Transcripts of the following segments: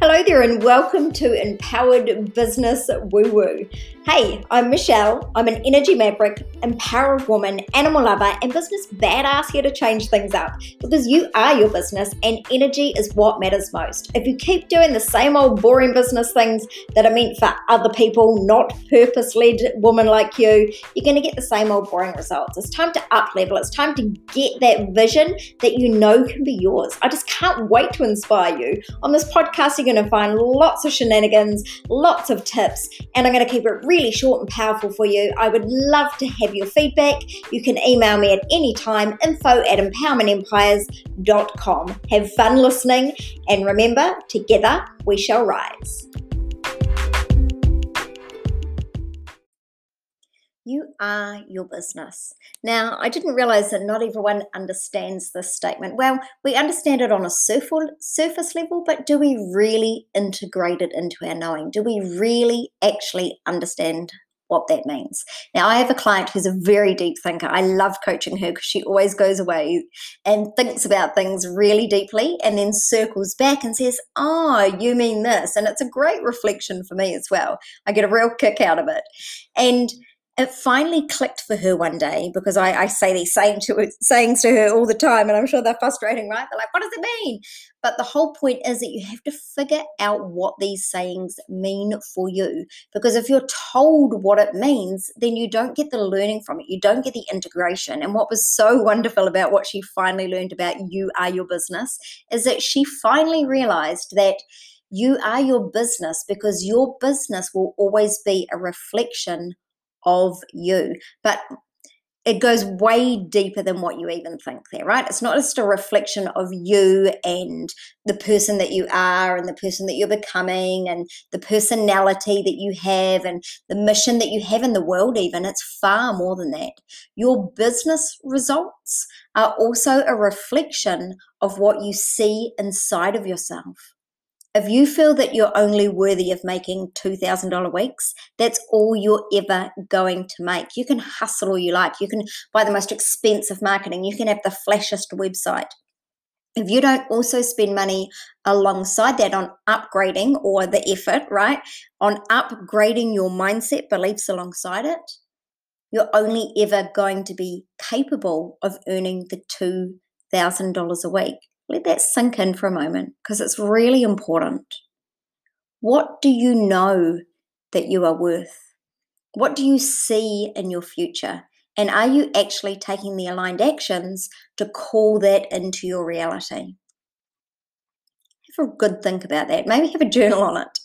Hello there, and welcome to Empowered Business Woo Woo. Hey, I'm Michelle. I'm an energy maverick, empowered woman, animal lover, and business badass here to change things up because you are your business and energy is what matters most. If you keep doing the same old boring business things that are meant for other people, not purpose led women like you, you're going to get the same old boring results. It's time to up level. It's time to get that vision that you know can be yours. I just can't wait to inspire you. On this podcast, you're going to find lots of shenanigans, lots of tips, and I'm going to keep it really short and powerful for you. I would love to have your feedback. You can email me at any time, info at empowermentempires.com. Have fun listening, and remember, together we shall rise. You are your business. Now, I didn't realize that not everyone understands this statement. Well, we understand it on a surface level, but do we really integrate it into our knowing? Do we really actually understand what that means. Now, I have a client who's a very deep thinker. I love coaching her because she always goes away and thinks about things really deeply and then circles back and says, Oh, you mean this? And it's a great reflection for me as well. I get a real kick out of it. And it finally clicked for her one day because I, I say these saying to, sayings to her all the time, and I'm sure they're frustrating, right? They're like, what does it mean? But the whole point is that you have to figure out what these sayings mean for you. Because if you're told what it means, then you don't get the learning from it, you don't get the integration. And what was so wonderful about what she finally learned about you are your business is that she finally realized that you are your business because your business will always be a reflection of you. But it goes way deeper than what you even think there, right? It's not just a reflection of you and the person that you are and the person that you're becoming and the personality that you have and the mission that you have in the world, even. It's far more than that. Your business results are also a reflection of what you see inside of yourself. If you feel that you're only worthy of making $2,000 weeks, that's all you're ever going to make. You can hustle all you like. You can buy the most expensive marketing. You can have the flashiest website. If you don't also spend money alongside that on upgrading or the effort, right, on upgrading your mindset beliefs alongside it, you're only ever going to be capable of earning the $2,000 a week. Let that sink in for a moment because it's really important. What do you know that you are worth? What do you see in your future? And are you actually taking the aligned actions to call that into your reality? Have a good think about that. Maybe have a journal on it.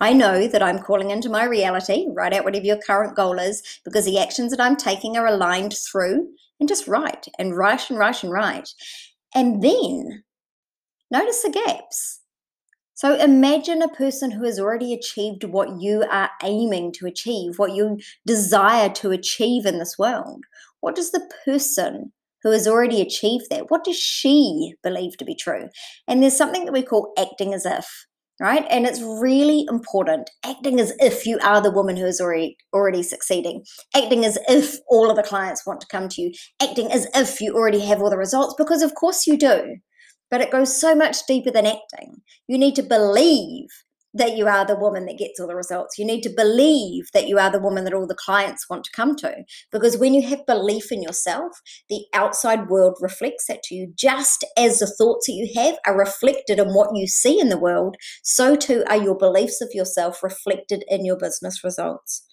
I know that I'm calling into my reality. Write out whatever your current goal is because the actions that I'm taking are aligned through and just write and write and write and write. And then Notice the gaps. So imagine a person who has already achieved what you are aiming to achieve, what you desire to achieve in this world. What does the person who has already achieved that, what does she believe to be true? And there's something that we call acting as if, right? And it's really important. Acting as if you are the woman who is already already succeeding. Acting as if all of the clients want to come to you. Acting as if you already have all the results because of course you do. But it goes so much deeper than acting. You need to believe that you are the woman that gets all the results. You need to believe that you are the woman that all the clients want to come to. Because when you have belief in yourself, the outside world reflects that to you. Just as the thoughts that you have are reflected in what you see in the world, so too are your beliefs of yourself reflected in your business results.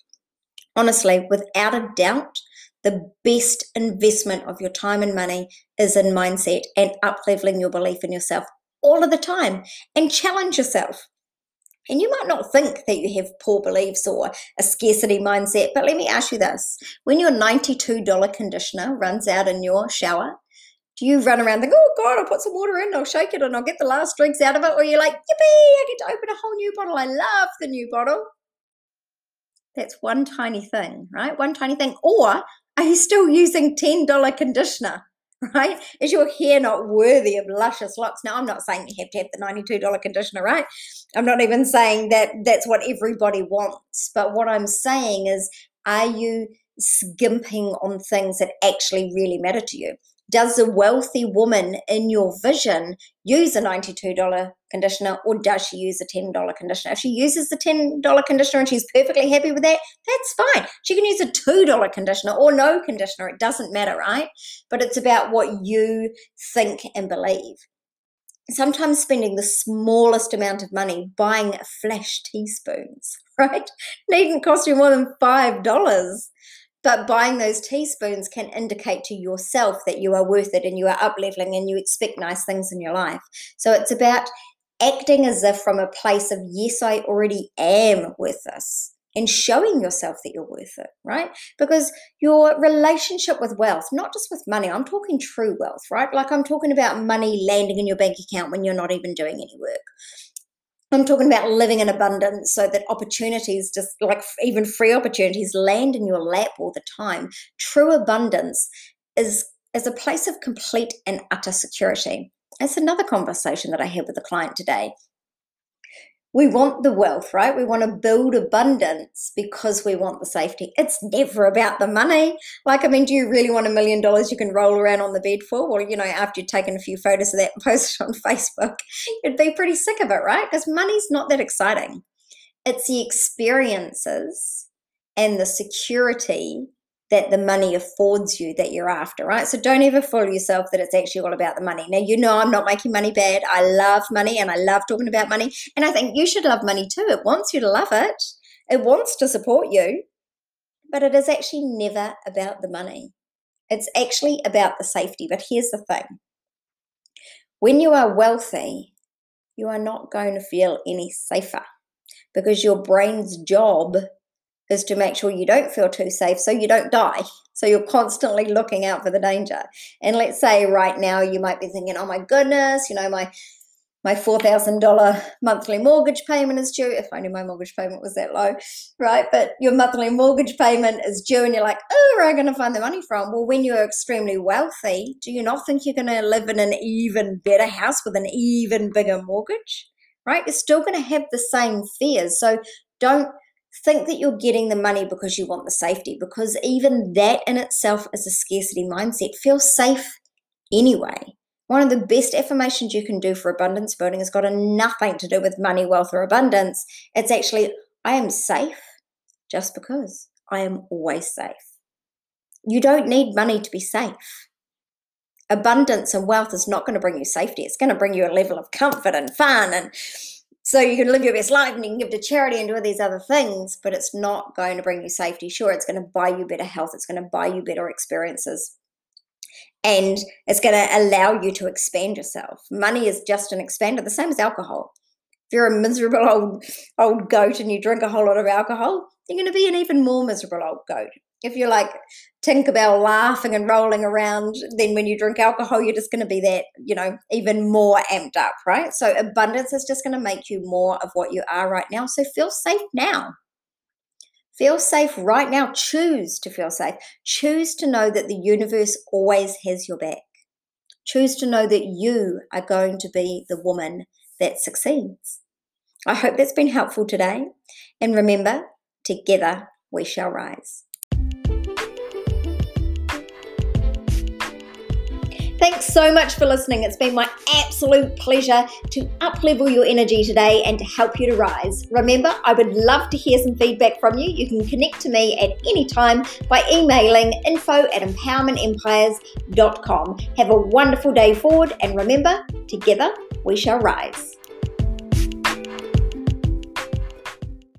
Honestly, without a doubt, the best investment of your time and money is in mindset and up leveling your belief in yourself all of the time and challenge yourself. And you might not think that you have poor beliefs or a scarcity mindset, but let me ask you this. When your $92 conditioner runs out in your shower, do you run around and think, oh God, I'll put some water in, I'll shake it, and I'll get the last drinks out of it? Or you're like, yippee, I get to open a whole new bottle. I love the new bottle. That's one tiny thing, right? One tiny thing. Or are you still using $10 conditioner? Right? Is your hair not worthy of luscious locks? Now, I'm not saying you have to have the $92 conditioner, right? I'm not even saying that that's what everybody wants. But what I'm saying is, are you skimping on things that actually really matter to you? Does a wealthy woman in your vision use a $92 conditioner or does she use a $10 conditioner? If she uses the $10 conditioner and she's perfectly happy with that, that's fine. She can use a $2 conditioner or no conditioner. It doesn't matter, right? But it's about what you think and believe sometimes spending the smallest amount of money buying flash teaspoons, right? Needn't cost you more than $5. But buying those teaspoons can indicate to yourself that you are worth it and you are up leveling and you expect nice things in your life. So it's about acting as if from a place of, yes, I already am worth this and showing yourself that you're worth it, right? Because your relationship with wealth, not just with money, I'm talking true wealth, right? Like I'm talking about money landing in your bank account when you're not even doing any work. I'm talking about living in abundance so that opportunities, just like even free opportunities, land in your lap all the time. True abundance is, is a place of complete and utter security. It's another conversation that I had with a client today we want the wealth, right? We want to build abundance because we want the safety. It's never about the money. Like, I mean, do you really want a million dollars you can roll around on the bed for? Well, you know, after you've taken a few photos of that and posted on Facebook, you'd be pretty sick of it, right? Because money's not that exciting. It's the experiences and the security that the money affords you that you're after, right? So don't ever fool yourself that it's actually all about the money. Now, you know, I'm not making money bad. I love money and I love talking about money. And I think you should love money too. It wants you to love it, it wants to support you, but it is actually never about the money. It's actually about the safety. But here's the thing when you are wealthy, you are not going to feel any safer because your brain's job is to make sure you don't feel too safe so you don't die. So you're constantly looking out for the danger. And let's say right now you might be thinking, oh my goodness, you know, my my $4,000 monthly mortgage payment is due. If only my mortgage payment was that low, right? But your monthly mortgage payment is due, and you're like, oh, where am I going to find the money from? Well, when you're extremely wealthy, do you not think you're going to live in an even better house with an even bigger mortgage, right? You're still going to have the same fears. So don't think that you're getting the money because you want the safety, because even that in itself is a scarcity mindset. Feel safe anyway. One of the best affirmations you can do for abundance building has got nothing to do with money, wealth, or abundance. It's actually, I am safe just because I am always safe. You don't need money to be safe. Abundance and wealth is not going to bring you safety. It's going to bring you a level of comfort and fun and so you can live your best life and you can give to charity and do all these other things, but it's not going to bring you safety. Sure, it's going to buy you better health, it's going to buy you better experiences. And it's going to allow you to expand yourself. Money is just an expander, the same as alcohol. If you're a miserable old old goat and you drink a whole lot of alcohol, you're going to be an even more miserable old goat if you're like Tinkerbell laughing and rolling around, then when you drink alcohol, you're just going to be that, you know, even more amped up, right? So abundance is just going to make you more of what you are right now. So feel safe now. Feel safe right now. Choose to feel safe. Choose to know that the universe always has your back. Choose to know that you are going to be the woman that succeeds. I hope that's been helpful today. And remember, together we shall rise. Thanks so much for listening. It's been my absolute pleasure to uplevel your energy today and to help you to rise. Remember, I would love to hear some feedback from you. You can connect to me at any time by emailing info at empowermentempires.com. Have a wonderful day forward, and remember, together we shall rise.